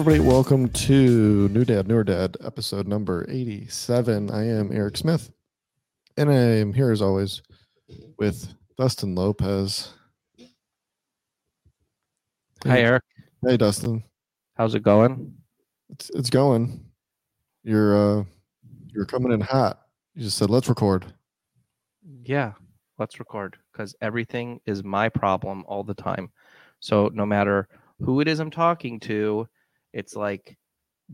Everybody, welcome to New Dad, Newer Dad, episode number 87. I am Eric Smith, and I am here as always with Dustin Lopez. Hi, Hey. Eric. Hey, Dustin. How's it going? It's, it's going. You're uh, you're coming in hot. You just said, let's record. Yeah, let's record because everything is my problem all the time. So no matter who it is I'm talking to, it's like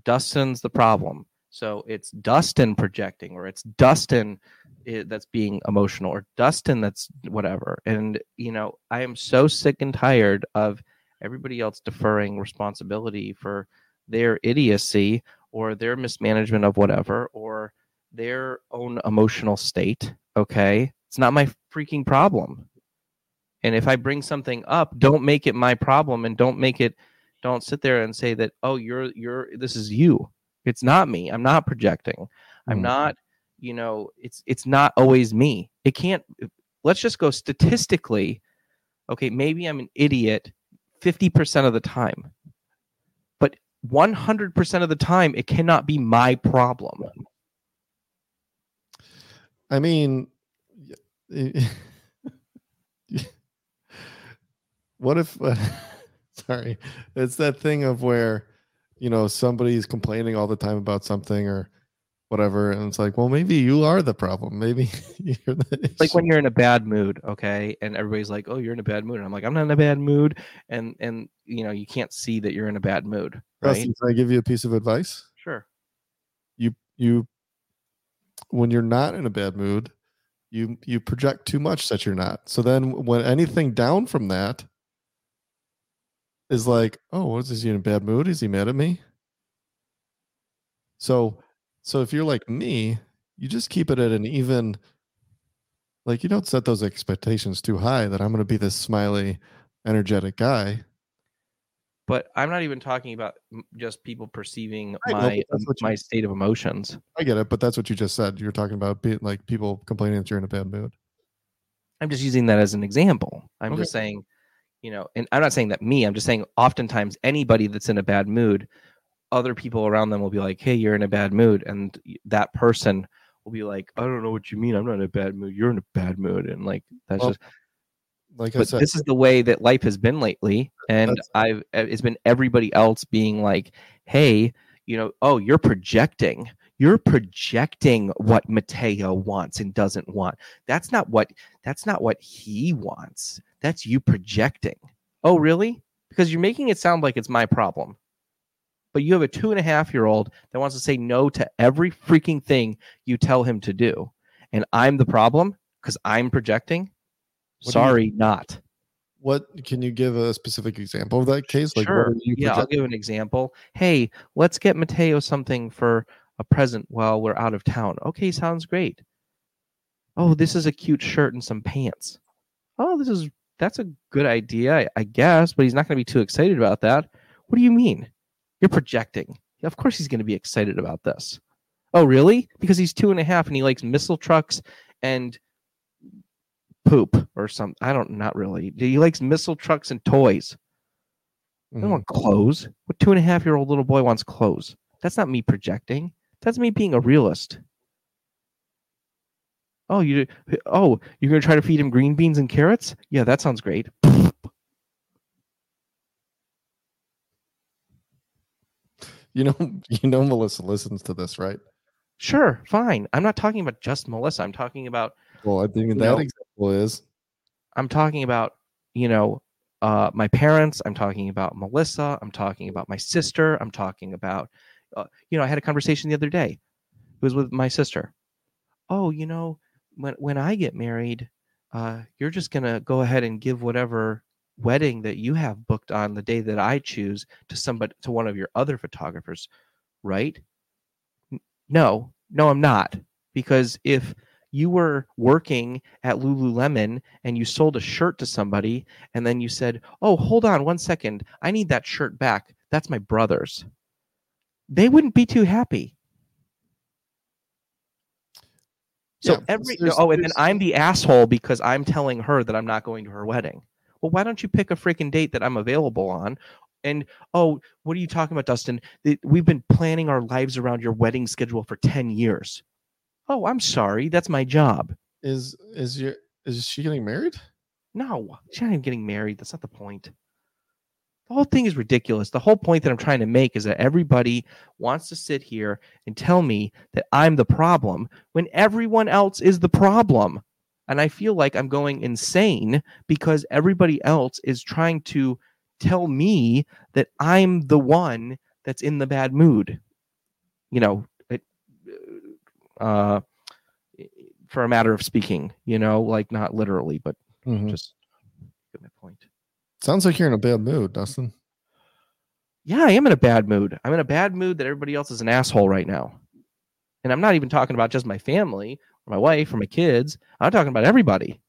Dustin's the problem. So it's Dustin projecting, or it's Dustin eh, that's being emotional, or Dustin that's whatever. And, you know, I am so sick and tired of everybody else deferring responsibility for their idiocy or their mismanagement of whatever or their own emotional state. Okay. It's not my freaking problem. And if I bring something up, don't make it my problem and don't make it don't sit there and say that, oh, you're you're this is you. It's not me. I'm not projecting. I'm Mm. not, you know, it's it's not always me. It can't let's just go statistically. Okay, maybe I'm an idiot 50% of the time. But 100% of the time it cannot be my problem. I mean, what if, sorry, it's that thing of where, you know, somebody's complaining all the time about something or whatever. And it's like, well, maybe you are the problem. Maybe you're the It's like when you're in a bad mood, okay, and everybody's like, "Oh, you're in a bad mood," and I'm like, "I'm not in a bad mood," and and you know, you can't see that you're in a bad mood, right? Can I give you a piece of advice? Sure. You, you, when you're not in a bad mood, you, you project too much that you're not. So then when anything down from that is like, oh, what is he in a bad mood? Is he mad at me? So, so if you're like me, you just keep it at an even, like you don't set those expectations too high that I'm going to be this smiley, energetic guy. But I'm not even talking about just people perceiving I know, my but that's what you- my state of emotions. I get it, but that's what you just said. You're talking about being like people complaining that you're in a bad mood. I'm just using that as an example. I'm Okay. just saying, you know, and I'm not saying that me. I'm just saying oftentimes anybody that's in a bad mood, other people around them will be like, "Hey, you're in a bad mood," and that person will be like, "I don't know what you mean. I'm not in a bad mood. You're in a bad mood," and like that's Well, just Like I but said, this is the way that life has been lately and i've it's been everybody else being like hey you know oh you're projecting you're projecting what mateo wants and doesn't want. That's not what that's not what he wants. That's you projecting. Oh really? Because you're making it sound like it's my problem. But you have a two and a half year old that wants to say no to every freaking thing you tell him to do. And i'm the problem? Because i'm projecting? What sorry not. What can you give a specific example of that case? Like, what sure. Yeah, I'll give an example. Hey, let's get Mateo something for a present while we're out of town. Okay, sounds great. Oh, this is a cute shirt and some pants. Oh, this is that's a good idea, I, I guess, but he's not going to be too excited about that. What do you mean? You're projecting. Of course he's going to be excited about this. Oh, really? Because he's two and a half and he likes missile trucks and poop or something. I don't, not really. He likes missile trucks and toys. I don't Mhm. want clothes. What two and a half year old little boy wants clothes? That's not me projecting. That's me being a realist. Oh, you oh, you're gonna try to feed him green beans and carrots? Yeah, that sounds great. You know, you know, Melissa listens to this, right? Sure, fine. I'm not talking about just Melissa. I'm talking about Well, I think that know- example is I'm talking about, you know, uh, my parents. I'm talking about Melissa. I'm talking about my sister. I'm talking about, uh, you know, I had a conversation the other day. It was with my sister. Oh, you know, when when I get married, uh, you're just gonna go ahead and give whatever wedding that you have booked on the day that I choose to somebody to one of your other photographers, right? No, no, I'm not. Because if you were working at Lululemon and you sold a shirt to somebody and then you said, "Oh, hold on one second. I need that shirt back. That's my brother's." They wouldn't be too happy. So Yeah, every there's- oh, and then I'm the asshole because I'm telling her that I'm not going to her wedding. Well, why don't you pick a freaking date that I'm available on and oh, what are you talking about, Dustin? We've been planning our lives around your wedding schedule for 10 years. Oh, I'm sorry. That's my job. Is is your is she getting married? No, she's not even getting married. That's not the point. The whole thing is ridiculous. The whole point that I'm trying to make is that everybody wants to sit here and tell me that I'm the problem when everyone else is the problem. And I feel like I'm going insane because everybody else is trying to tell me that I'm the one that's in the bad mood. You know, it, uh, for a matter of speaking, you know, like not literally, but Mhm. just get my point. Sounds like you're in a bad mood, Dustin. Yeah, I am in a bad mood. I'm in a bad mood that everybody else is an asshole right now. And I'm not even talking about just my family or my wife or my kids. I'm talking about everybody.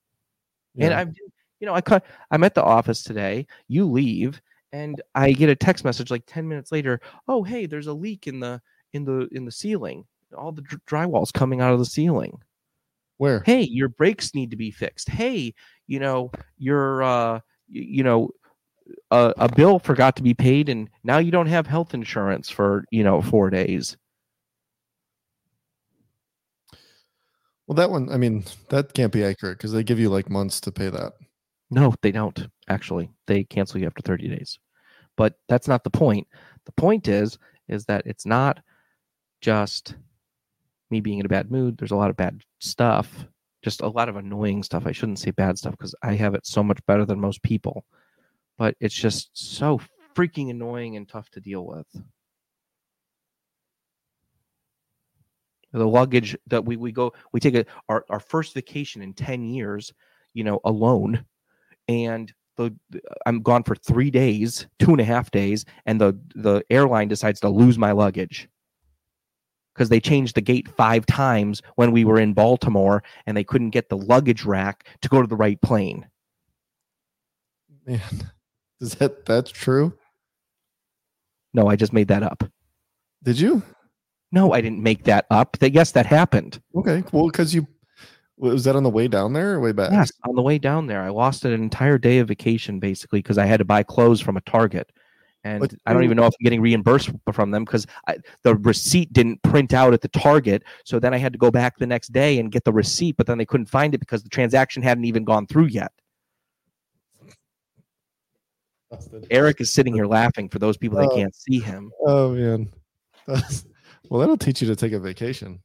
And I'm, you know, I cut. I'm at the office today. You leave, and I get a text message like ten minutes later. Oh, hey, there's a leak in the in the in the ceiling. All the dr- drywall's coming out of the ceiling. Where? Hey, your brakes need to be fixed. Hey, you know, your uh, you know, a, a bill forgot to be paid, and now you don't have health insurance for you know four days. Well, that one. I mean, that can't be accurate because they give you like months to pay that. No, they don't actually. They cancel you after 30 days. But that's not the point. The point is is that it's not just me being in a bad mood. There's a lot of bad stuff, just a lot of annoying stuff. I shouldn't say bad stuff because I have it so much better than most people. But it's just so freaking annoying and tough to deal with. The luggage that we, we go we take a our, our first vacation in 10 years, you know, alone and the I'm gone for three days, two and a half days, and the the airline decides to lose my luggage because they changed the gate five times when we were in Baltimore, and they couldn't get the luggage rack to go to the right plane. Man, is that that's true? No, I just made that up. Did you? No, I didn't make that up. That yes, that happened. Okay. Well, because you was that on the way down there or way back? Yes, on the way down there, I lost an entire day of vacation basically because I had to buy clothes from a Target, and But I don't even know if I'm getting reimbursed from them because the receipt didn't print out at the Target. So then I had to go back the next day and get the receipt, but then they couldn't find it because the transaction hadn't even gone through yet. Eric is sitting here laughing for those people that Oh. can't see him. Oh man. That's, well, that'll teach you to take a vacation.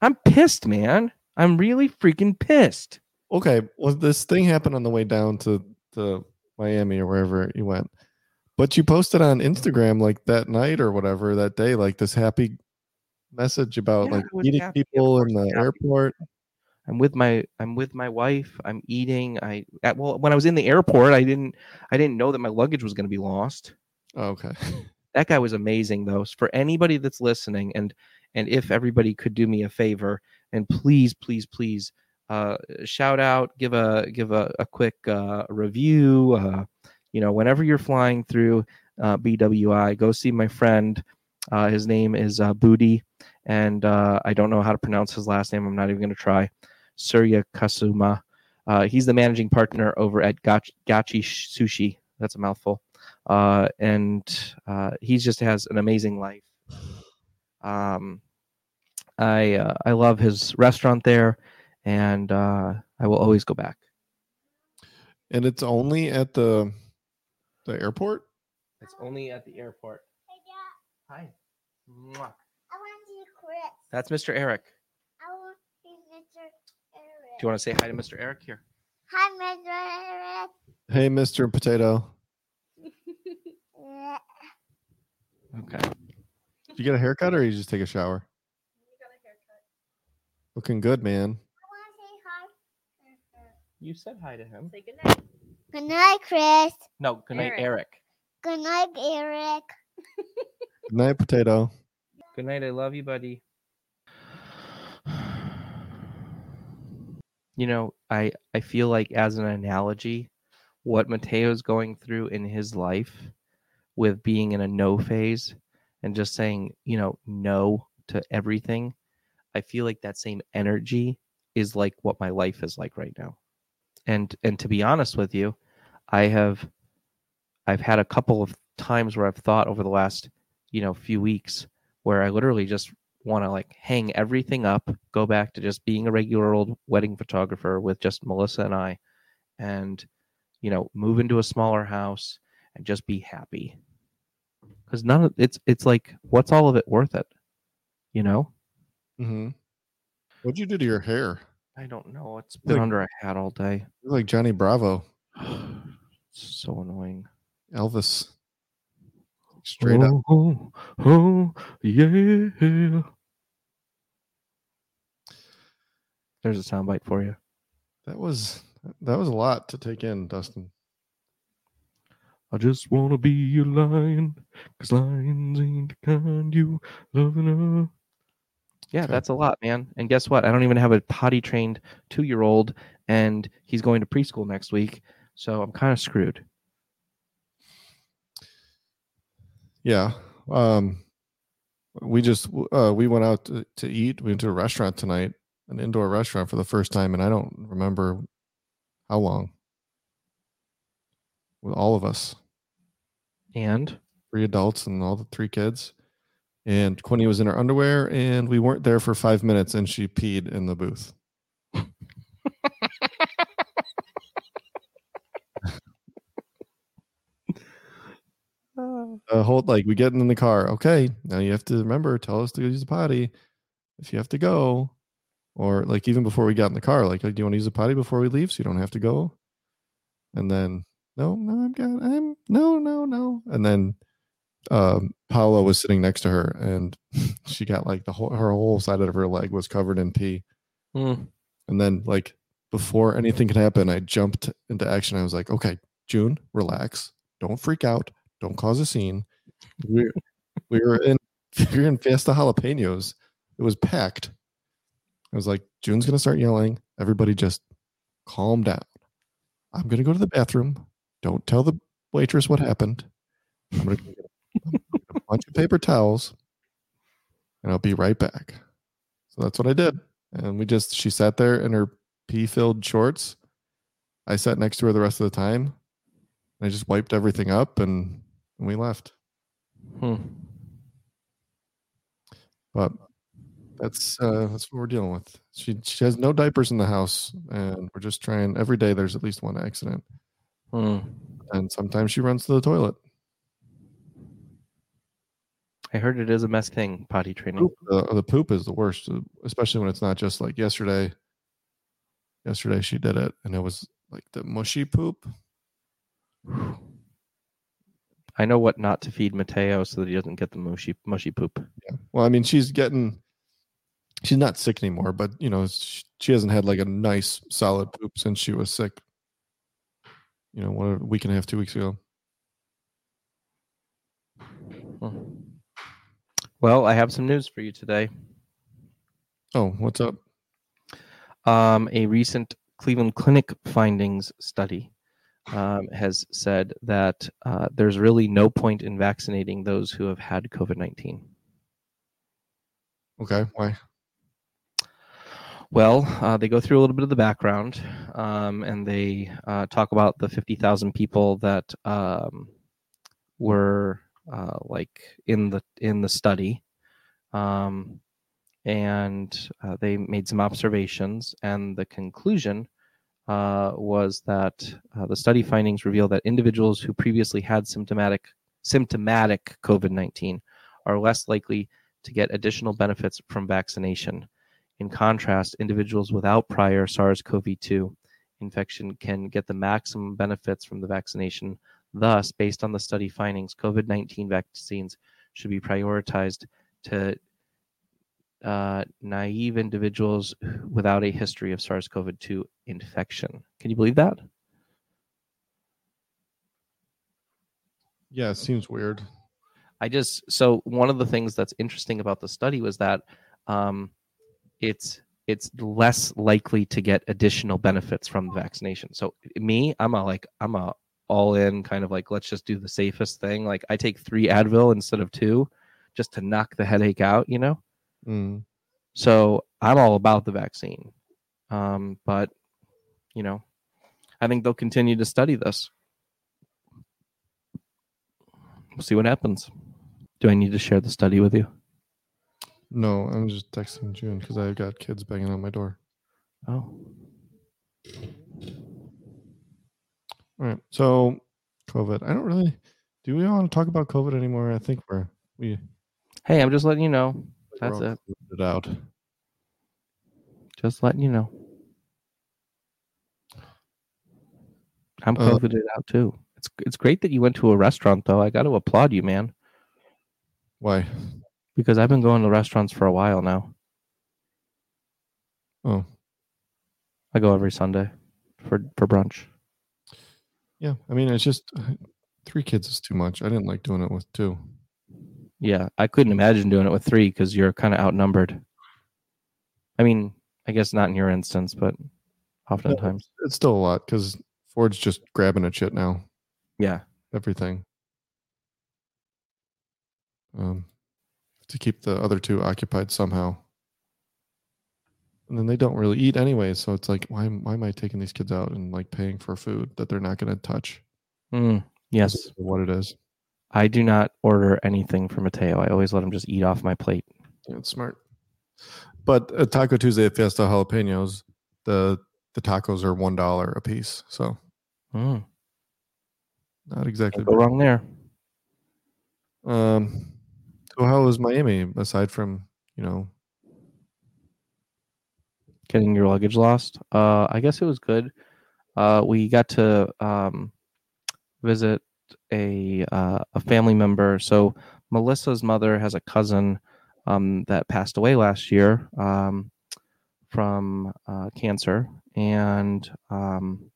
I'm pissed, man. I'm really freaking pissed. Okay. Well, this thing happened on the way down to to Miami or wherever you went, but you posted on Instagram like that night or whatever that day, like this happy message about Yeah, like meeting happy. People in the happy. airport. I'm with my I'm with my wife. I'm eating. I at, well when I was in the airport, I didn't I didn't know that my luggage was going to be lost. Oh, okay. That guy was amazing though. For anybody that's listening and and if everybody could do me a favor and please please please uh shout out, give a give a, a quick uh review uh you know whenever you're flying through uh BWI, go see my friend uh his name is uh Booty and uh I don't know how to pronounce his last name. I'm not even going to try. Surya Kasuma. Uh, he's the managing partner over at Gach- Gachi Sushi. That's a mouthful. Uh, and he just has an amazing life. Um, I uh, I love his restaurant there, and uh, I will always go back. And it's only at the the airport. It's only at the airport. Hi. Mwah. I want to see Chris. That's Mr. Eric. I want to see Mr. Eric. Do you want to say hi to Mr. Eric here? Hi, Mr. Eric. Hey, Mister Potato. Okay. Did you get a haircut or you just take a shower? You got a haircut. Looking good, man. I want to say hi. You said hi to him. Say goodnight. Good night, Chris. No, good night, Eric. Eric. Good night, Eric. Good night, Potato. Good night. I love you, buddy. You know, I I feel like as an analogy, what Mateo's going through in his life with being in a no phase and just saying, you know, no to everything, I feel like that same energy is like what my life is like right now. And and to be honest with you, I have I've had a couple of times where I've thought over the last, you know, few weeks where I literally just want to like hang everything up, go back to just being a regular old wedding photographer with just Melissa and I, and you know, move into a smaller house and just be happy. Because none of it's it's like, what's all of it worth it? You know? Mm-hmm. What'd you do to your hair? I don't know. It's been Like- under a hat all day. You're like Johnny Bravo, so annoying. Elvis. Straight up. Oh, oh, oh, yeah. There's a soundbite for you. That was that was a lot to take in, Dustin. I just wanna be a lion, cause lions ain't the kind you loving. Yeah, Okay. that's a lot, man. And guess what? I don't even have a potty trained two year old, and he's going to preschool next week, so I'm kind of screwed. Yeah. Um we just uh we went out to, to eat. We went to a restaurant tonight, an indoor restaurant for the first time, and I don't remember how long. With all of us. And three adults and all the three kids. And Quinny was in her underwear, and we weren't there for five minutes, and she peed in the booth. Uh, hold like we get in the car. Okay, now you have to remember, tell us to use the potty if you have to go, or like even before we got in the car, like, do you want to use the potty before we leave so you don't have to go? And then no, no, I'm good. I'm no, no, no. And then um Paula was sitting next to her and she got like the whole her whole side of her leg was covered in pee. Hmm. And then like before anything could happen, I jumped into action. I was like, okay, June, relax. Don't freak out. Don't cause a scene. We we were in we were in Fiesta Jalapenos. It was packed. I was like, June's gonna start yelling. Everybody just calm down. I'm gonna go to the bathroom. Don't tell the waitress what happened. I'm gonna go get a, I'm gonna get a bunch of paper towels and I'll be right back. So that's what I did. And we just she sat there in her pee filled shorts. I sat next to her the rest of the time. And I just wiped everything up and, and we left. Hmm. But that's uh that's what we're dealing with. She she has no diapers in the house and we're just trying every day there's at least one accident. Hmm. And sometimes she runs to the toilet. I heard it is a mess thing, potty training. Poop, the, the poop is the worst, especially when it's not just like yesterday. Yesterday she did it and it was like the mushy poop. I know what not to feed Mateo so that he doesn't get the mushy mushy poop. Yeah. Well, I mean, she's getting, she's not sick anymore, but you know, she, hasn't had like a nice solid poop since she was sick. You know, what a week and a half, two weeks ago. Well, I have some news for you today. Oh, what's up? Um, a recent Cleveland Clinic findings study um, has said that uh, there's really no point in vaccinating those who have had COVID 19. Okay, why? Well, uh, they go through a little bit of the background, um, and they uh, talk about the 50,000 people that um, were uh, like in the in the study, um, and uh, they made some observations, and the conclusion uh, was that uh, the study findings reveal that individuals who previously had symptomatic symptomatic COVID-19 are less likely to get additional benefits from vaccination. In contrast, individuals without prior SARS CoV 2 infection can get the maximum benefits from the vaccination. Thus, based on the study findings, COVID 19 vaccines should be prioritized to uh, naive individuals without a history of SARS CoV 2 infection. Can you believe that? Yeah, it seems weird. I just so one of the things that's interesting about the study was that um, it's it's less likely to get additional benefits from the vaccination. So me, I'm a like I'm a all in kind of like let's just do the safest thing. Like I take three Advil instead of two, just to knock the headache out. You know. Mm. So I'm all about the vaccine, um, but you know, I think they'll continue to study this. We'll see what happens. Do I need to share the study with you? No, I'm just texting June because I've got kids banging on my door. Oh, All right. So COVID. I don't really do we want to talk about COVID anymore? I think we're we hey, I'm just letting you know. That's it. it out. Just letting you know. I'm Uh, COVIDed out too. It's it's great that you went to a restaurant though. I got to applaud you, man, Why? because I've been going to restaurants for a while now. Oh, I go every Sunday for for brunch. yeah. I mean, it's just three kids is too much. I didn't like doing it with two. Yeah, I couldn't imagine doing it with three because you're kind of outnumbered. I mean, I guess not in your instance, but oftentimes, It's still a lot because Ford's just grabbing at shit now. yeah. Everything. Um, to keep the other two occupied somehow. And then they don't really eat anyway, so it's like, why, why am I taking these kids out and like paying for food that they're not going to touch? Mm, yes, What it is. I do not order anything for Mateo. I always let him just eat off my plate. Yeah, it's smart. But at Taco Tuesday at Fiesta Jalapenos, the the tacos are one dollar a piece, so Mm, not exactly. can't go wrong there. Um, so how was Miami aside from you know? getting your luggage lost. Uh, I guess it was good. Uh, we got to um, visit a uh, a family member. So Melissa's mother has a cousin um, that passed away last year um, from uh, cancer, and um,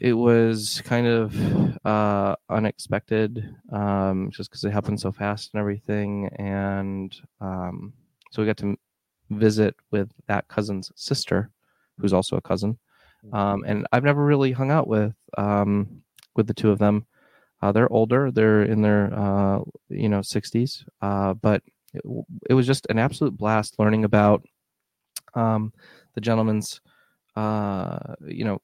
it was kind of uh, unexpected, um, just because it happened so fast and everything. And um, so we got to visit with that cousin's sister, who's also a cousin. Um, and I've never really hung out with um, with the two of them. Uh, they're older; they're in their uh, you know sixties. Uh, but it, it was just an absolute blast learning about um, the gentleman's uh, you know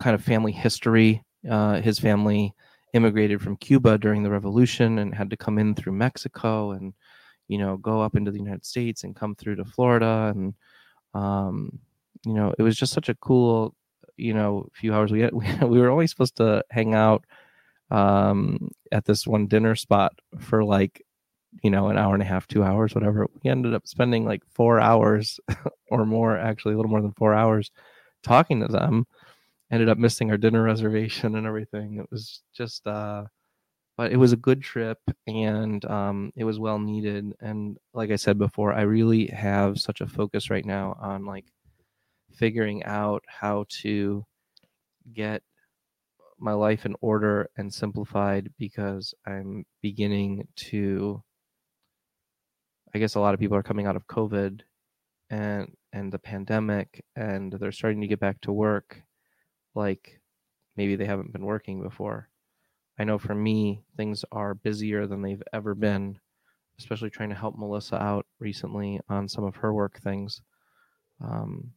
kind of family history. Uh, his family immigrated from Cuba during the revolution and had to come in through Mexico and you know go up into the United States and come through to Florida and um, you know it was just such a cool you know a few hours we had, we were only supposed to hang out um, at this one dinner spot for like you know an hour and a half two hours whatever. We ended up spending like four hours or more actually a little more than four hours talking to them. Ended up missing our dinner reservation and everything. It was just uh but it was a good trip and um, it was well needed. And like i said before i really have such a focus right now on like figuring out how to get my life in order and simplified because i'm beginning to i guess a lot of people are coming out of covid and and the pandemic and they're starting to get back to work like maybe they haven't been working before I know for me, things are busier than they've ever been, especially trying to help Melissa out recently on some of her work things. Um,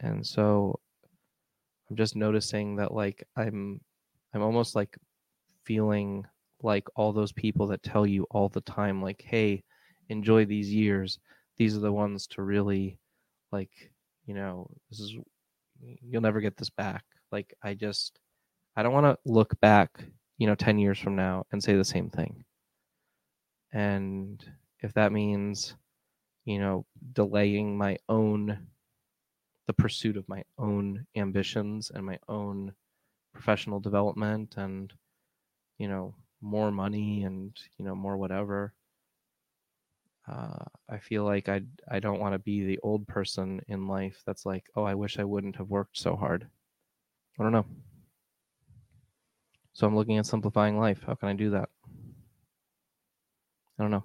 and so I'm just noticing that like I'm I'm almost like feeling like all those people that tell you all the time like hey enjoy these years. These are the ones to really like you know this is you'll never get this back. Like i just i don't want to look back you know 10 years from now and say the same thing. And if that means you know delaying my own the pursuit of my own ambitions and my own professional development and you know more money and you know more whatever uh, i feel like i i don't want to be the old person in life that's like oh i wish i wouldn't have worked so hard. I don't know. So i'm looking at simplifying life. How can i do that? I don't know.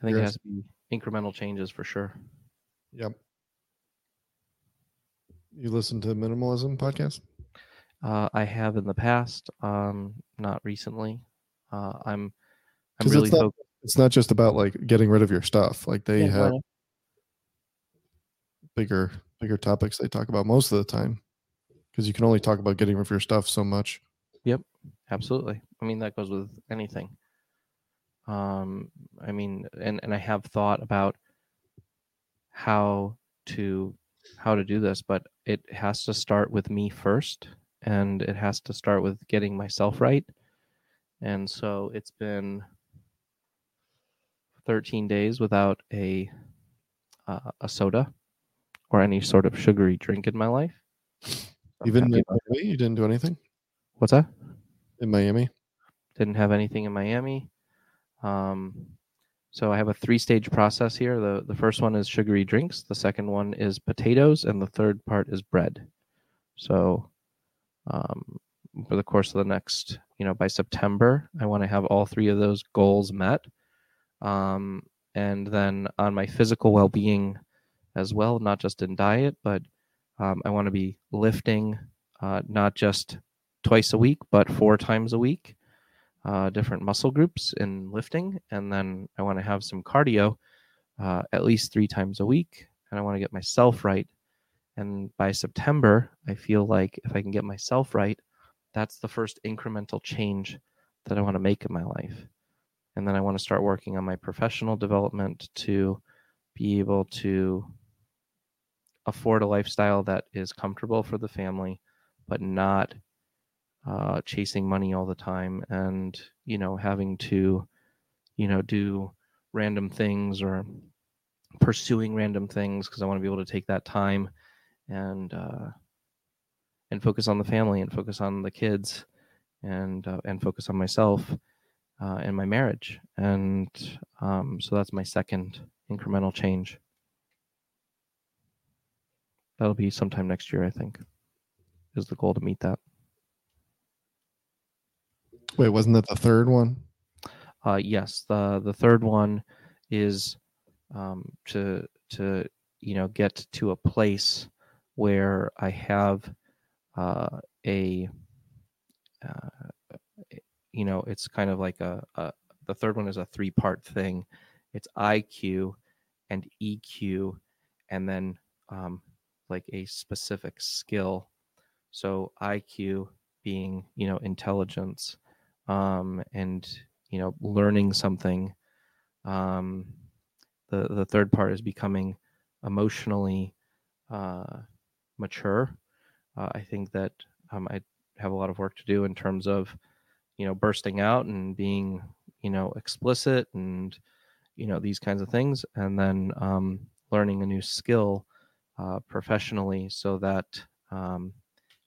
I think it has to be incremental changes for sure Yep. You listen to minimalism podcast? Uh, I have in the past, um, not recently. Uh, I'm, I'm really it's not- focused. It's not just about like getting rid of your stuff. Like they have bigger bigger topics they talk about most of the time. because you can only talk about getting rid of your stuff so much. Yep, absolutely i mean that goes with anything um i mean and and i have thought about how to how to do this but it has to start with me first and it has to start with getting myself right. And so it's been 13 days without a uh, a soda or any sort of sugary drink in my life. Even in Miami, you didn't do anything? What's that? In Miami. didn't have anything in Miami. Um, so I have a three stage process here. The the first one is sugary drinks, the second one is potatoes, and the third part is bread. So um, for the course of the next, you know, by September, I want to have all three of those goals met. Um, and then on my physical well being as well, not just in diet, but um, I want to be lifting uh, not just twice a week, but four times a week uh, different muscle groups in lifting, and then I want to have some cardio uh, at least three times a week, and I want to get myself right. And by September, I feel like if I can get myself right, that's the first incremental change that I want to make in my life. And then I want to start working on my professional development to be able to afford a lifestyle that is comfortable for the family, but not uh, chasing money all the time and you know having to you know do random things or pursuing random things because I want to be able to take that time and uh, and focus on the family and focus on the kids and uh, and focus on myself uh, and my marriage and um, so that's my second incremental change. That'll be sometime next year, I think. Is the goal to meet that. Wait, wasn't that the third one? Uh, yes, the the third one is um, to to you know get to a place where I have uh, a uh, you know it's kind of like a, a the third one is a three part thing. It's IQ and EQ, and then um, like a specific skill. So IQ being you know intelligence um, and you know learning something um, the the third part is becoming emotionally uh, mature. Uh, i think that um, i have a lot of work to do in terms of you know bursting out and being you know explicit and you know these kinds of things and then um, learning a new skill uh, professionally so that um,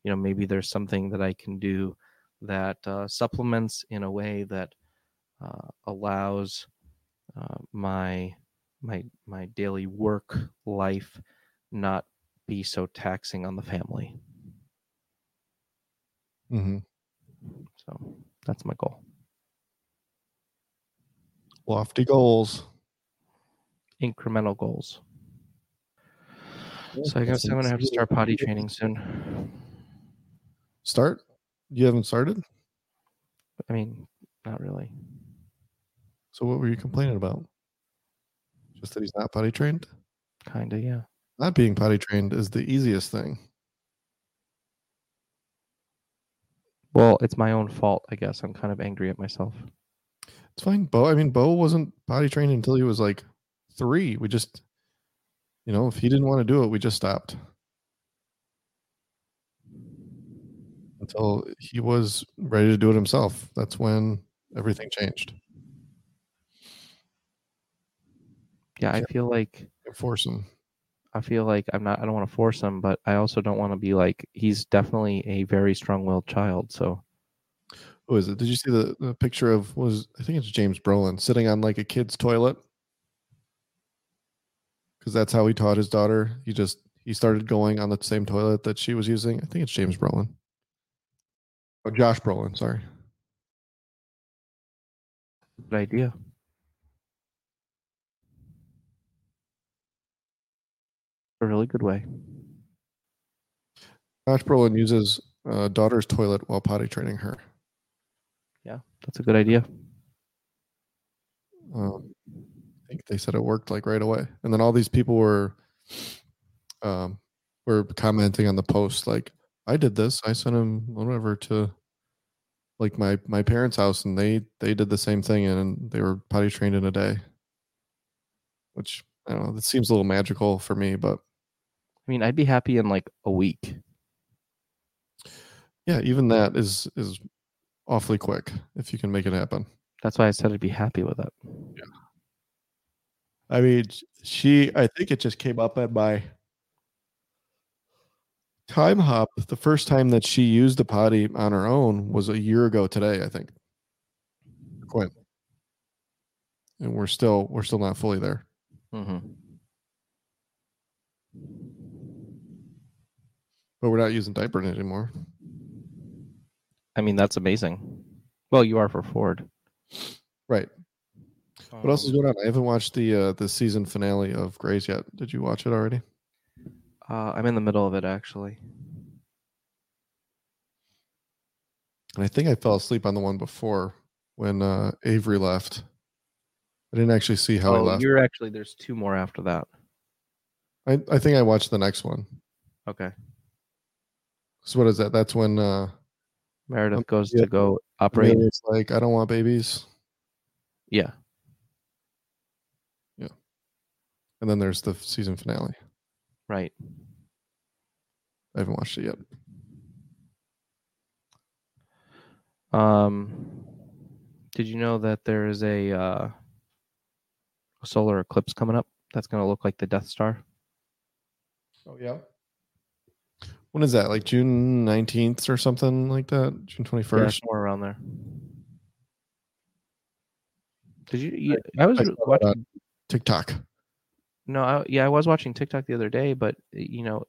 you know maybe there's something that i can do that uh, supplements in a way that uh, allows uh, my my my daily work life not be so taxing on the family. hmm So that's my goal. Lofty goals. Incremental goals. So I guess I'm gonna have to start potty training soon. Start? You haven't started? I mean, not really. So what were you complaining about? Just that he's not potty trained? Kinda, yeah. Not being potty trained is the easiest thing. Well, it's my own fault, I guess. I'm kind of angry at myself. It's fine. Bo, I mean, Bo wasn't potty trained until he was like three. We just, you know, if he didn't want to do it, we just stopped. Until he was ready to do it himself. That's when everything changed. Yeah, I feel like Force him. I feel like I'm not I don't want to force him, but I also don't want to be like he's definitely a very strong-willed child, so Who is it? Did you see the, the picture of was I think it's James Brolin sitting on like a kid's toilet? Because that's how he taught his daughter. He just he started going on the same toilet that she was using. I think it's James Brolin. Oh, Josh Brolin, sorry. good idea. A really good way. Josh Brolin uses uh, daughter's toilet while potty training her. Yeah, that's a good idea. Um, I think they said it worked like right away, and then all these people were, um, were commenting on the post like, I did this. I sent him whatever to like my my parents' house, and they they did the same thing, and they were potty trained in a day. Which I don't know. That seems a little magical for me, but I mean, I'd be happy in like a week. yeah, even that is is awfully quick if you can make it happen. That's why I said I'd be happy with it. Yeah. I mean, she. I think it just came up at my time hop. The first time that she used a potty on her own was a year ago today. I think. Quinn. And we're still we're still not fully there. hmm But we're not using diapers anymore. I mean, that's amazing. Well, you are for Ford. Right. What else is Um, going on? I haven't watched the uh the season finale of Grey's yet. Did you watch it already? Uh, I'm in the middle of it actually. And I think I fell asleep on the one before when uh Avery left. I didn't actually see how he oh, left. you're actually there's two more after that. I, I think I watched the next one. Okay. So what is that? That's when uh Meredith goes yeah. to go operate. it's like I don't want babies. Yeah. Yeah. And then there's the season finale. Right. I haven't watched it yet. Um, did you know that there is a, uh, a solar eclipse coming up that's going to look like the Death Star? Oh yeah. When is that? Like June nineteenth or something like that? June twenty first, Yeah, somewhere around there. Did you? you I was I watching. TikTok. No, I, yeah, I was watching TikTok the other day, but you know,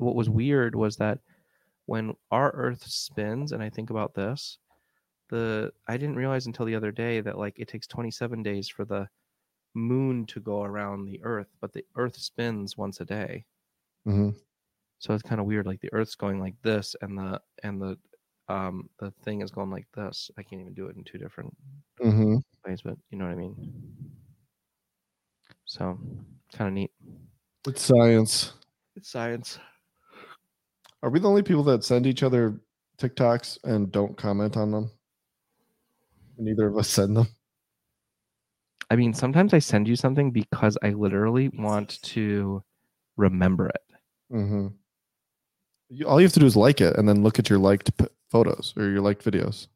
what was weird was that when our Earth spins, and I think about this, the I didn't realize until the other day that like it takes 27 days for the moon to go around the Earth, but the Earth spins once a day. hmm So it's kind of weird. Like the Earth's going like this, and the and the um the thing is going like this. I can't even do it in two different hmm ways, but you know what I mean. So kind of neat. It's science. It's science. Are we the only people that send each other TikToks and don't comment on them? Neither of us send them. I mean, sometimes I send you something because I literally want to remember it. hmm You, all you have to do is like it and then look at your liked p- photos or your liked videos.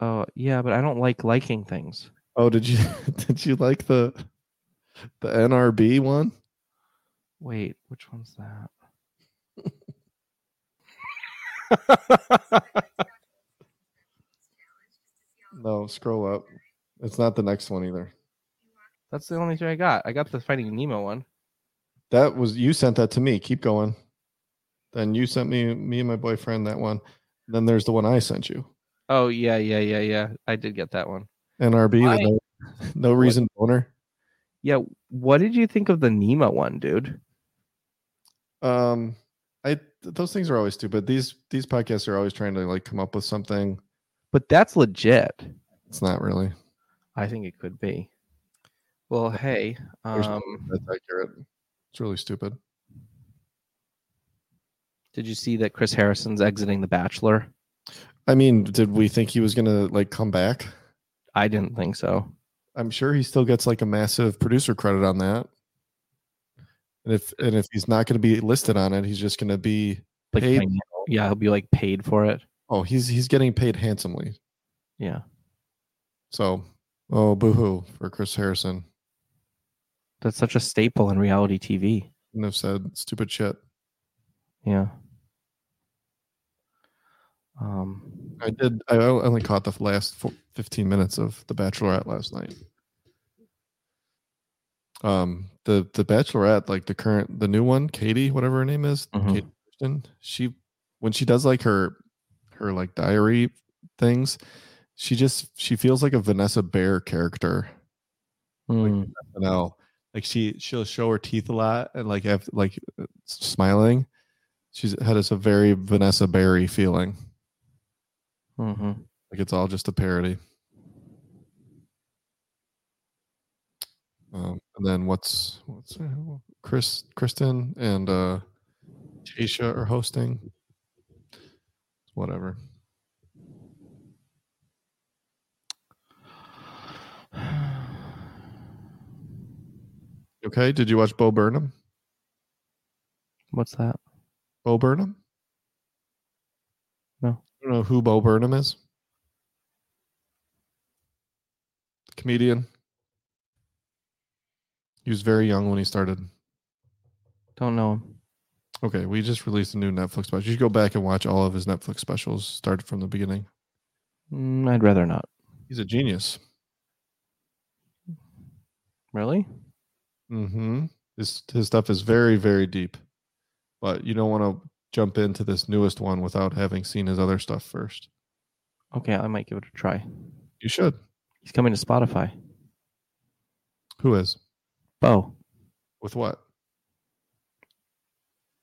Oh, yeah, but I don't like liking things. Oh, did you did you like the the NRB one? Wait, which one's that? No, scroll up. It's not the next one either. That's the only thing I got. I got the Finding Nemo one. That was you sent that to me. Keep going. Then you sent me me and my boyfriend that one. Then there's the one I sent you. Oh, yeah, yeah, yeah, yeah. I did get that one. NRB, no, no reason boner. Yeah, what did you think of the Nemo one, dude? Um, I those things are always stupid. These these podcasts are always trying to like come up with something. But that's legit. It's not really. I think it could be. Well, hey, um, That's accurate. It's really stupid. did you see that Chris Harrison's exiting The Bachelor? I mean, did we think he was gonna like come back? I didn't think so. I'm sure he still gets like a massive producer credit on that. And if and if he's not going to be listed on it, he's just going to be Like, paid. yeah, he'll be like paid for it. Oh, he's he's getting paid handsomely. Yeah. So, oh, boohoo for Chris Harrison. That's such a staple in reality TV. Couldn't have said stupid shit. Yeah. Um, I did. I only caught the last 15 minutes of The Bachelorette last night. Um, the the Bachelorette, like the current, the new one, Katie, whatever her name is, Mhm. Katie Kirsten, she when she does like her her like diary things, she just she feels like a Vanessa Bayer character. mm, SNL. Like she she'll show her teeth a lot and like have like smiling. She's had us a very Vanessa Bayer feeling. mhm. Like it's all just a parody. Um, And then what's what's uh, Chris Kristen and uh Tasha are hosting. Whatever. Okay. Did you watch Bo Burnham? What's that? Bo Burnham? No. I don't know who Bo Burnham is. Comedian. He was very young when he started. Don't know him. Okay, we just released a new Netflix special. You should go back and watch all of his Netflix specials, start from the beginning. Mm, I'd rather not. He's a genius. Really? Mm-hmm. His his stuff is very, very deep. But you don't want to jump into this newest one without having seen his other stuff first. Okay, I might give it a try. You should. He's coming to Spotify. Who is? Bo. With what?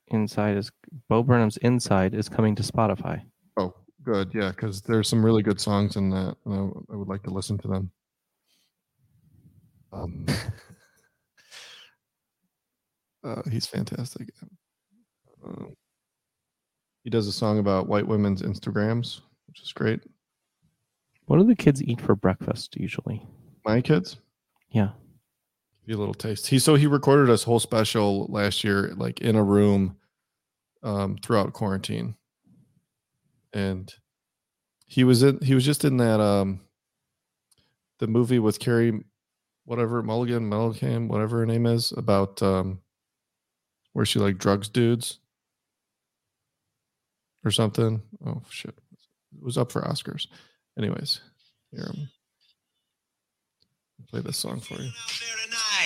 Inside is Bo Burnham's Inside is coming to Spotify. Oh, good. Yeah, because there's some really good songs in that. And I, I would like to listen to them. Um, uh, he's fantastic. Uh, he does a song about white women's Instagrams, which is great. What do the kids eat for breakfast usually? My kids, Yeah. A little taste. He so he recorded his whole special last year, like in a room, um, throughout quarantine, and he was in. He was just in that um, the movie with Carey, whatever Mulligan, Mulligan, whatever her name is, about um, where she like drugs dudes or something. Oh shit, it was up for Oscars. Anyways, here um, play this song for you.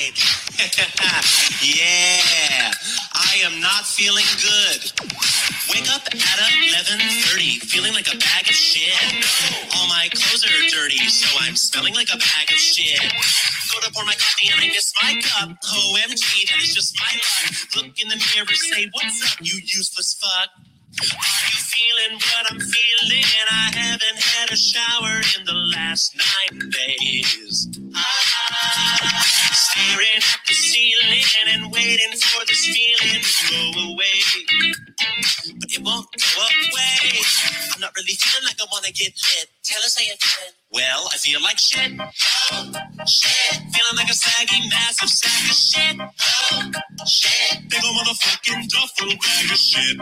Tonight. yeah, I am not feeling good. Wake up at 11:30, feeling like a bag of shit. All my clothes are dirty, so I'm smelling like a bag of shit. Go to pour my coffee and I miss my cup. OMG, that is just my luck. Look in the mirror, say what's up, you useless fuck. Are you feeling what I'm feeling? I haven't had a shower in the last nine days. Ah, staring at the ceiling and waiting for this feeling to go away. But it won't go away. I'm not really feeling like I wanna get lit. Tell us how you feeling. Well, I feel like shit. Oh, shit. Feeling like a saggy, massive sack of shit. Oh, shit. Big ol' motherfucking duffel bag of shit.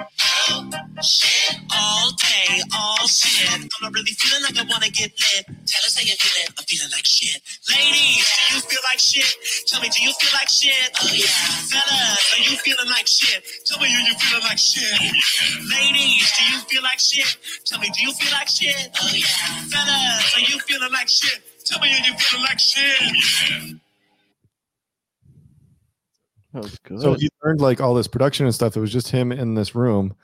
Oh, shit. All day, all shit. I'm not really feeling like I wanna get lit. Tell us how you feeling. I'm feeling like shit. Ladies, do you feel like shit? Tell me, do you feel like shit? Oh yeah. Fellas, you feeling like shit? Tell me, are you feeling like shit? Ladies, do you feel like shit? Tell me, do you feel like shit? Oh yeah. Fellas, are you feeling like shit? Tell me, are you feeling like shit? That was good. So he learned like all this production and stuff. It was just him in this room,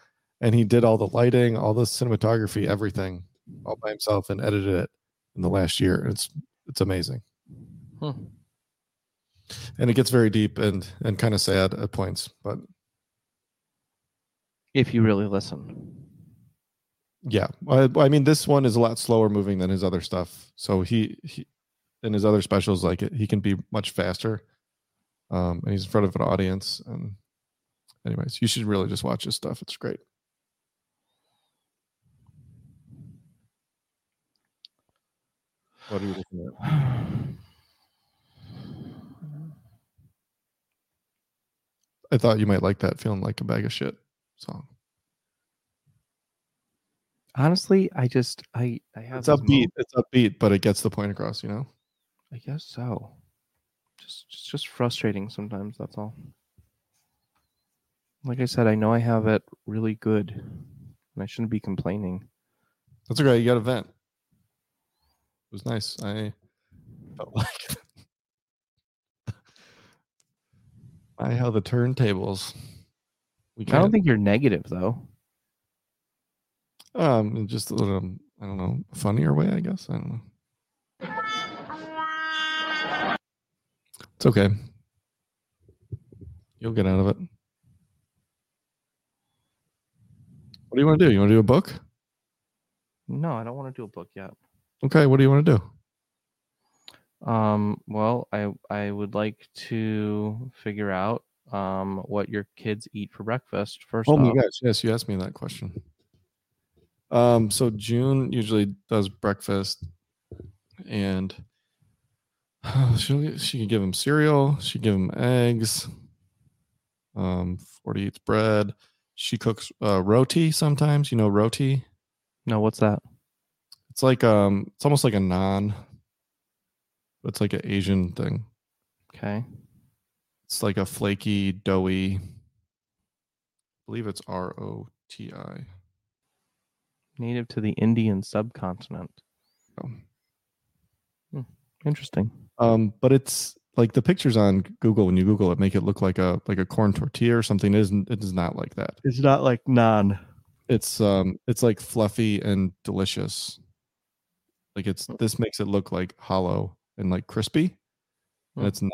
and he did all the lighting, all the cinematography, everything, all by himself, and edited it in the last year. It's it's amazing, Hmm. And it gets very deep and and kind of sad at points. But if you really listen. yeah, I, I mean, this one is a lot slower moving than his other stuff. So he he in his other specials, like it, he can be much faster. Um, and he's in front of an audience. And anyways, you should really just watch his stuff. It's great. What are you looking at? I thought you might like that feeling like a bag of shit song. Honestly, I just I I have It's upbeat. mo- It's upbeat, but it gets the point across, you know? I guess so. Just just just frustrating sometimes. That's all. Like I said, I know I have it really good, and I shouldn't be complaining. That's okay. You got a vent. It was nice. I felt like I how the turntables. We I don't think you're negative though. um just a little I don't know funnier way. I guess I don't know. It's okay. You'll get out of it. What do you want to do? You want to do a book? No, I don't want to do a book yet. Okay. What do you want to do? Um, well, I I would like to figure out um what your kids eat for breakfast first. Oh my off. gosh, yes, you asked me that question. Um, so June usually does breakfast, and she she can give him cereal. She give him eggs. Um, Forty eats bread. She cooks uh, roti sometimes. You know roti. No, what's that? It's like um, it's almost like a naan. It's like an Asian thing. Okay. It's like a flaky, doughy. I believe it's R O T I. Native to the Indian subcontinent. Oh. Interesting. Um, but it's like the pictures on Google when you Google it make it look like a like a corn tortilla or something. It isn't it is not like that. It's not like naan. It's um it's like fluffy and delicious. Like it's Hmm. this makes it look like hollow and like crispy. And Hmm. it's not.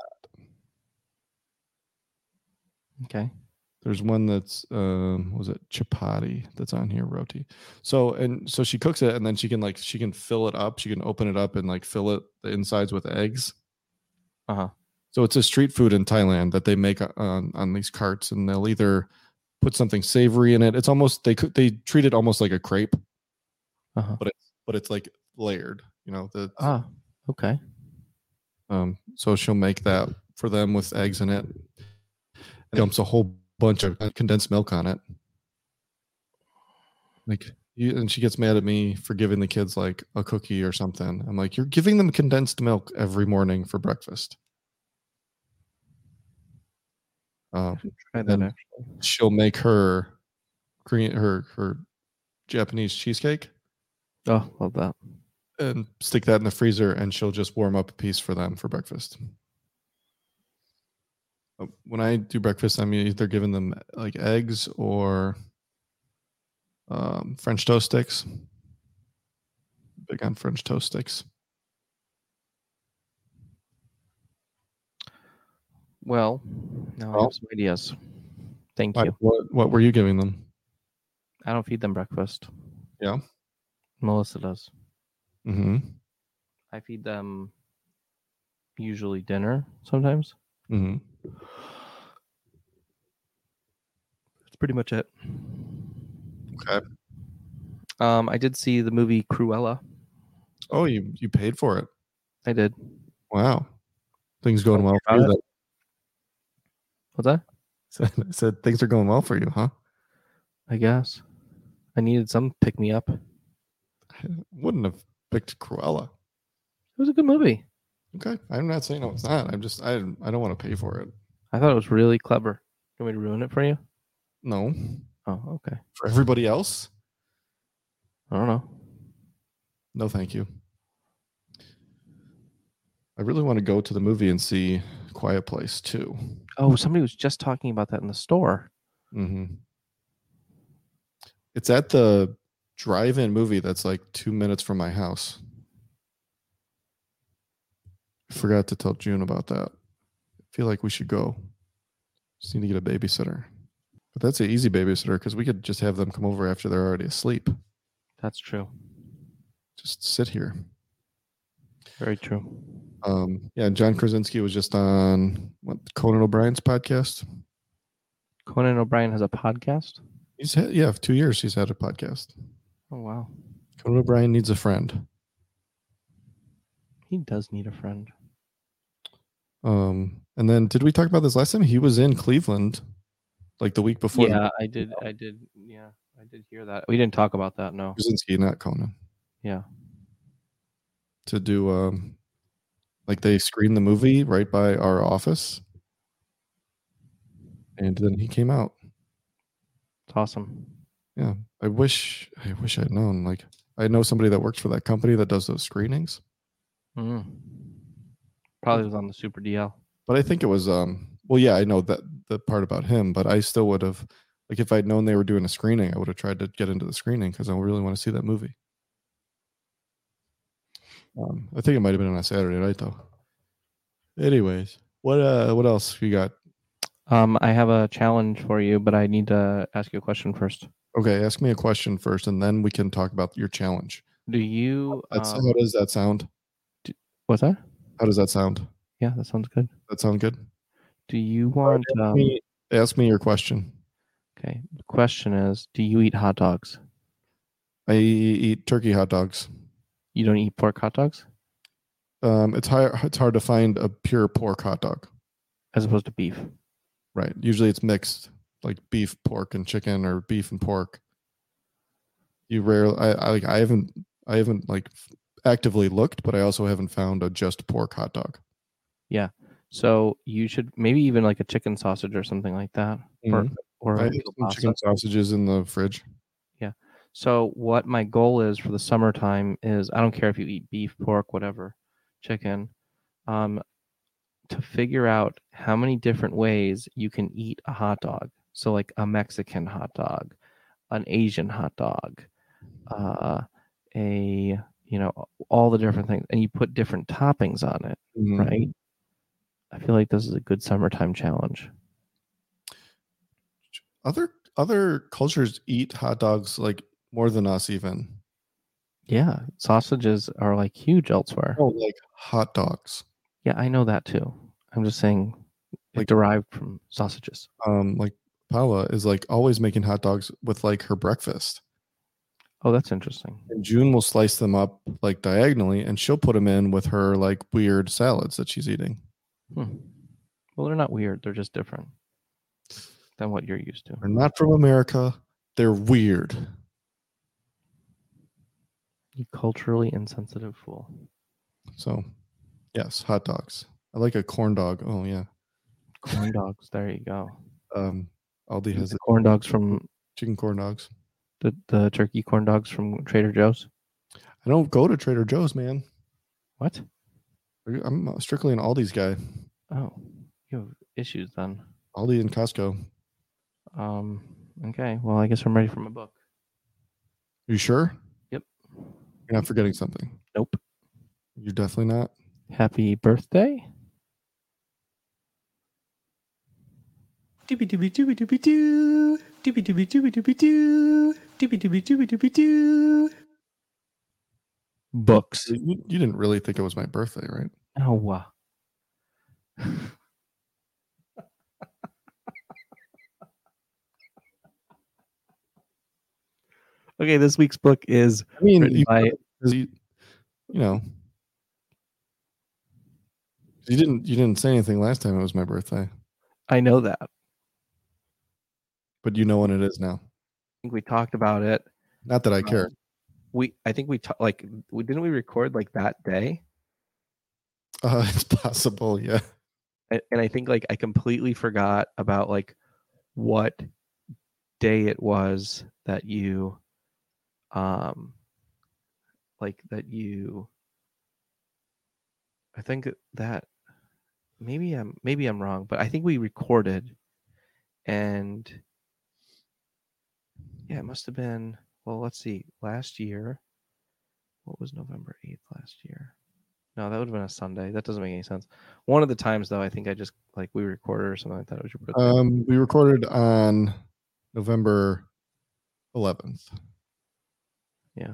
Okay. There's one that's um was it chapati that's on here roti. So and so she cooks it and then she can like she can fill it up. She can open it up and like fill it the insides with eggs. Uh huh. So it's a street food in Thailand that they make on on these carts, and they'll either put something savory in it. It's almost they cook they treat it almost like a crepe, Uh huh. but it's but it's like layered. You know the Ah. Okay. Um. So she'll make that for them with eggs in it. And dumps a whole bunch of condensed milk on it. Like you, and she gets mad at me for giving the kids like a cookie or something. I'm like, you're giving them condensed milk every morning for breakfast. Um, Try that actually. she'll make her her her Japanese cheesecake Oh, love that. And stick that in the freezer and she'll just warm up a piece for them for breakfast. Uh, When I do breakfast, I'm either giving them like eggs or um, French toast sticks. Big on French toast sticks. Well, now I have some ideas. Thank you. What what were you giving them? I don't feed them breakfast. Yeah. Melissa does. Mm-hmm. I feed them usually dinner sometimes. Mm-hmm. That's pretty much it. Okay. Um, I did see the movie Cruella. Oh, you you paid for it. I did. Wow. Things going well for you. then. What's that? Said, said things are going well for you, huh? I guess. I needed some pick me up. I wouldn't have picked Cruella. It was a good movie. Okay, I'm not saying no, it's not. I'm just I I don't want to pay for it. I thought it was really clever. Me to ruin it for you? No, Oh, okay. for everybody else, I don't know. no, thank you. I really want to go to the movie and see Quiet Place too. Oh, somebody was just talking about that in the store. Mm-hmm. It's at the drive-in movie that's like two minutes from my house. I forgot to tell June about that. I feel like we should go. Just need to get a babysitter. But that's an easy babysitter because we could just have them come over after they're already asleep. That's true. Just sit here. Very true. Um, yeah, John Krasinski was just on what Conan O'Brien's podcast. Conan O'Brien has a podcast. He's had, yeah, two years he's had a podcast. Oh wow, Conan O'Brien needs a friend. he does need a friend. Um, and then did we talk about this last time? He was in Cleveland like the week before. yeah, I did. I did. Yeah, I did hear that. We didn't talk about that. No. Krasinski, not Conan. Yeah. To do um like they screened the movie right by our office. And then he came out. It's awesome. Yeah. I wish I wish I'd known. Like I know somebody that works for that company that does those screenings. Mm. Probably was on the Super DL. But I think it was um well yeah, I know that the part about him, but I still would have like if I'd known they were doing a screening, I would have tried to get into the screening because I really want to see that movie. Um, I think it might have been on a Saturday night though. Anyways, what uh what else you got? Um, I have a challenge for you, but I need to ask you a question first. Okay, ask me a question first and then we can talk about your challenge. Do you? That's um, how does that sound? what's that? How does that sound? Yeah, that sounds good. That sound good? Do you want? ask, Um, me, ask me your question. okay. The question is: Do you eat hot dogs? I eat turkey hot dogs. You don't eat pork hot dogs, Um, it's hard. It's hard to find a pure pork hot dog. as opposed to beef. Right. Usually it's mixed, like beef, pork, and chicken, or beef and pork. You rarely. I, I like. I haven't. I haven't like actively looked, but I also haven't found a just pork hot dog. Yeah, so you should maybe even like a chicken sausage or something like that, or Mhm. or I a have some chicken sausages in the fridge. Yeah. So what my goal is for the summertime is I don't care if you eat beef, pork, whatever, chicken, um, to figure out how many different ways you can eat a hot dog. So like a Mexican hot dog, an Asian hot dog, uh, a you know all the different things, and you put different toppings on it, Mhm. right? I feel like this is a good summertime challenge. Other other cultures eat hot dogs like more than us even. Yeah, sausages are like huge elsewhere. Oh, like hot dogs. Yeah, I know that too. I'm just saying, Like- derived from sausages. Um, like Paula is like always making hot dogs with like her breakfast. Oh, that's interesting. And June will slice them up like diagonally, and she'll put them in with her like weird salads that she's eating. Hmm. Well, they're not weird. They're just different than what you're used to. They're not from America. They're weird. You culturally insensitive fool. So, yes, hot dogs. I like a corn dog. Oh yeah. Corn dogs. There you go. Um, Aldi has The corn dogs from chicken corn dogs. the, the turkey corn dogs from Trader Joe's. I don't go to Trader Joe's, man. What? I'm strictly an Aldi's guy. Oh, you have issues then. Aldi and Costco. Um. Okay. Well, I guess I'm ready for my book. You sure? Yep. You're not forgetting something. Nope. You're definitely not. Happy birthday. Doobie doobie doobie doobie doo. Doobie doobie doobie doobie doo. Doobie doobie doobie doobie doo. Books. You, you didn't really think it was my birthday, right? Oh. uh, okay, this week's book is I mean, written you, by you, you know, you didn't you didn't say anything last time it was my birthday, I know that. But you know when it is now. I think we talked about it. Not that I care. We I think we ta- like we didn't we record like that day, Uh, it's possible, yeah. and, and I think like I completely forgot about like what day it was that you um like that you I think that maybe I'm maybe I'm wrong, but I think we recorded and yeah, it must have been well, let's see. Last year what was November 8th last year? No, that would have been a Sunday. That doesn't make any sense. One of the times though, I think I just like we recorded or something like that. It was your birthday. Um, we recorded on November 11th. yeah.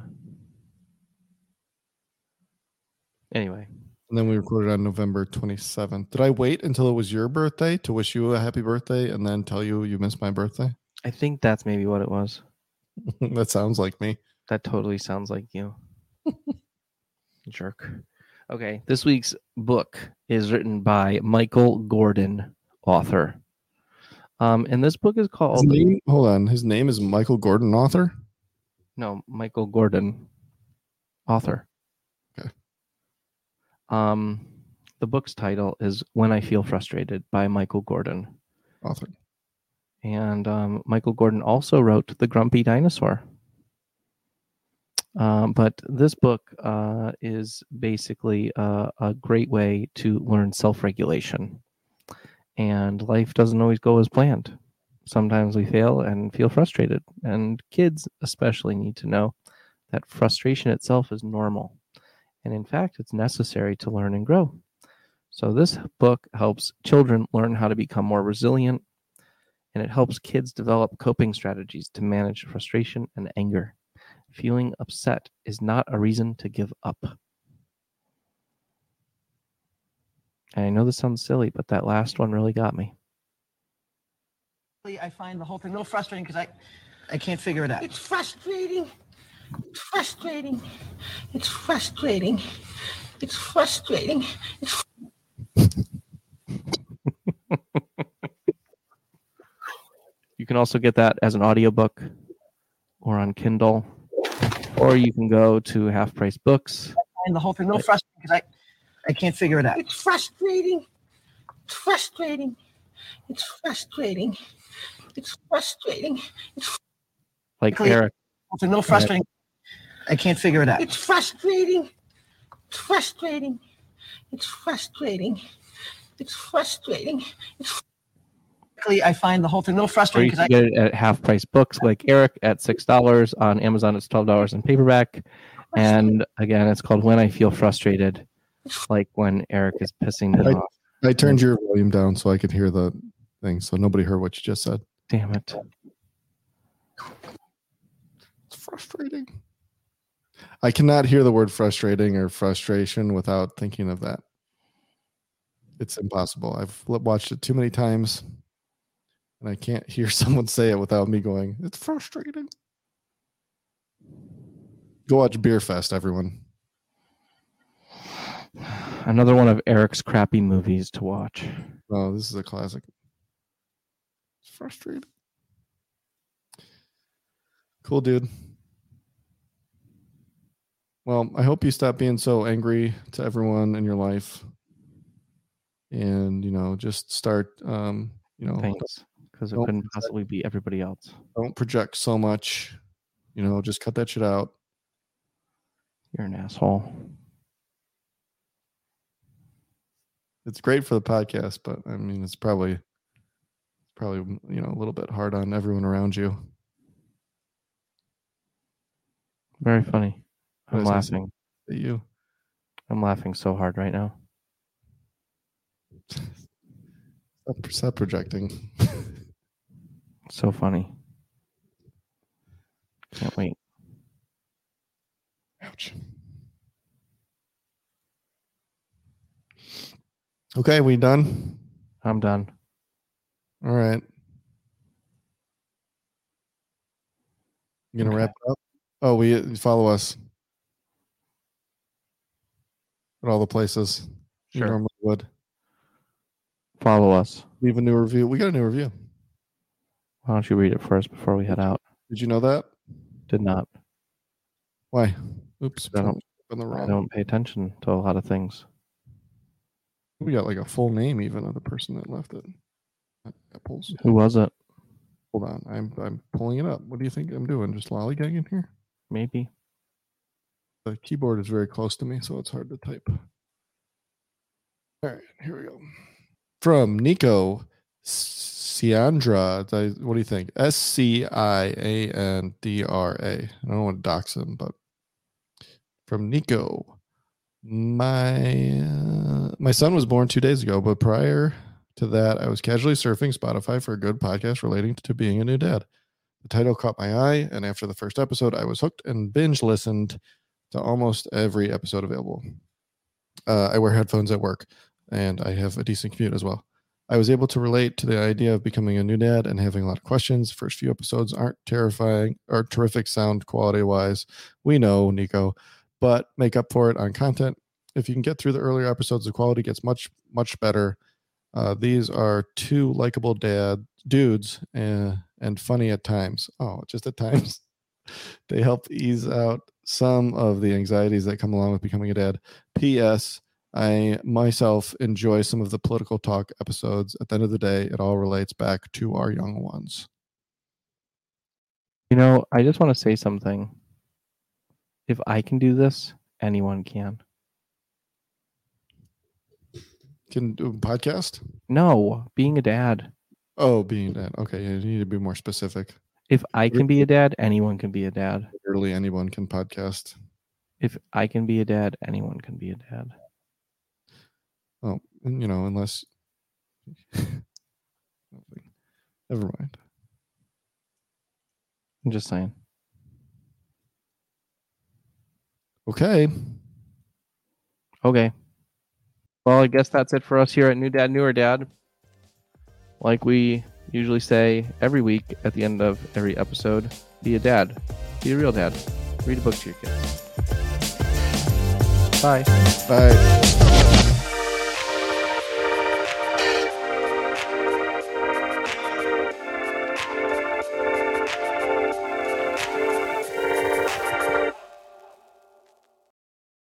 Anyway, And then we recorded on November 27th. Did I wait until it was your birthday to wish you a happy birthday and then tell you you missed my birthday? I think that's maybe what it was. that sounds like me. That totally sounds like you. Jerk. Okay, this week's book is written by Michael Gordon, author. Um, and this book is called name, hold on. His name is Michael Gordon, author. no Michael Gordon, author. Okay. Um, the book's title is "When I Feel Frustrated" by Michael Gordon, Author. And um, Michael Gordon also wrote "The Grumpy Dinosaur." Um, but this book uh, is basically uh, a great way to learn self-regulation, and life doesn't always go as planned. Sometimes we fail and feel frustrated, and kids especially need to know that frustration itself is normal, and in fact, it's necessary to learn and grow. So this book helps children learn how to become more resilient, and it helps kids develop coping strategies to manage frustration and anger. Feeling upset is not a reason to give up. And I know this sounds silly, but that last one really got me. I find the whole thing a little frustrating because I, I can't figure it out. It's frustrating. It's frustrating. It's frustrating. It's frustrating. It's You can also get that as an audiobook or on Kindle, or you can go to Half Price Books. find the whole thing a little frustrating because I, I can't figure it out. It's frustrating. It's frustrating. It's frustrating. It's frustrating. It's Like Eric, whole thing a little frustrating. I can't figure it out. It's frustrating. It's frustrating. It's frustrating. It's frustrating. It's I find the whole thing a little frustrating because I get it at Half Price Books, like Eric, at six dollars. On Amazon, it's twelve dollars in paperback. And again, it's called When I Feel Frustrated, like when Eric is pissing me off. I turned your volume down so I could hear the thing, so nobody heard what you just said. Damn it! It's frustrating. I cannot hear the word frustrating or frustration without thinking of that. It's impossible. I've li- watched it too many times and I can't hear someone say it without me going, it's frustrating. Go watch Beerfest, everyone. Another one of Eric's crappy movies to watch. Oh, this is a classic. It's frustrating. Cool, dude. Well, I hope you stop being so angry to everyone in your life. And, you know, just start, um, you know, Thanks, because it Don't couldn't possibly be everybody else. don't project so much. You know, just cut that shit out. You're an asshole. It's great for the podcast, but I mean, it's probably, probably, you know, a little bit hard on everyone around you. Very funny. I'm What is it? laughing. That you, I'm laughing so hard right now. stop projecting. So funny. Can't wait. Ouch. Okay, we done? I'm done. All right. You gonna Okay. wrap it up? Oh, we follow us at all the places you Sure. normally would. Follow us. Leave a new review. We got a new review. Why don't you read it first before we head out? Did you know that? Did not. Why? Oops. I don't- On the wrong. I don't pay attention to a lot of things. We got like a full name even of the person that left it. Apples. Who was it? Hold on. I'm I'm pulling it up. What do you think I'm doing? Just lollygagging here? Maybe. The keyboard is very close to me, so it's hard to type. All right, here we go. From Nico Sciandra. What do you think? S C I A N D R A. I don't want to dox him, but from Nico. My uh, my son was born two days ago, but prior to that, I was casually surfing Spotify for a good podcast relating to being a new dad. The title caught my eye, and after the first episode, I was hooked and binge listened to almost every episode available. Uh, I wear headphones at work, and I have a decent commute as well. I was able to relate to the idea of becoming a new dad and having a lot of questions. First few episodes aren't terrifying or terrific sound quality wise. We know, Nico, but make up for it on content. If you can get through the earlier episodes, the quality gets much, much better. Uh, these are two likable dad dudes and, and funny at times. Oh, just at times. they help ease out some of the anxieties that come along with becoming a dad. P.S. I myself enjoy some of the political talk episodes. At the end of the day, it all relates back to our young ones. You know, I just want to say something. If I can do this, anyone can. Can do a podcast? No, being a dad. Oh, being a dad. Okay, you need to be more specific. If I can be a dad, anyone can be a dad. Literally anyone can podcast. If I can be a dad, anyone can be a dad. Oh, and, you know, unless never mind. I'm just saying. Okay. Okay. Well, I guess that's it for us here at New Dad, Newer Dad. Like we usually say every week at the end of every episode, be a dad. Be a real dad. Read a book to your kids. Bye. Bye.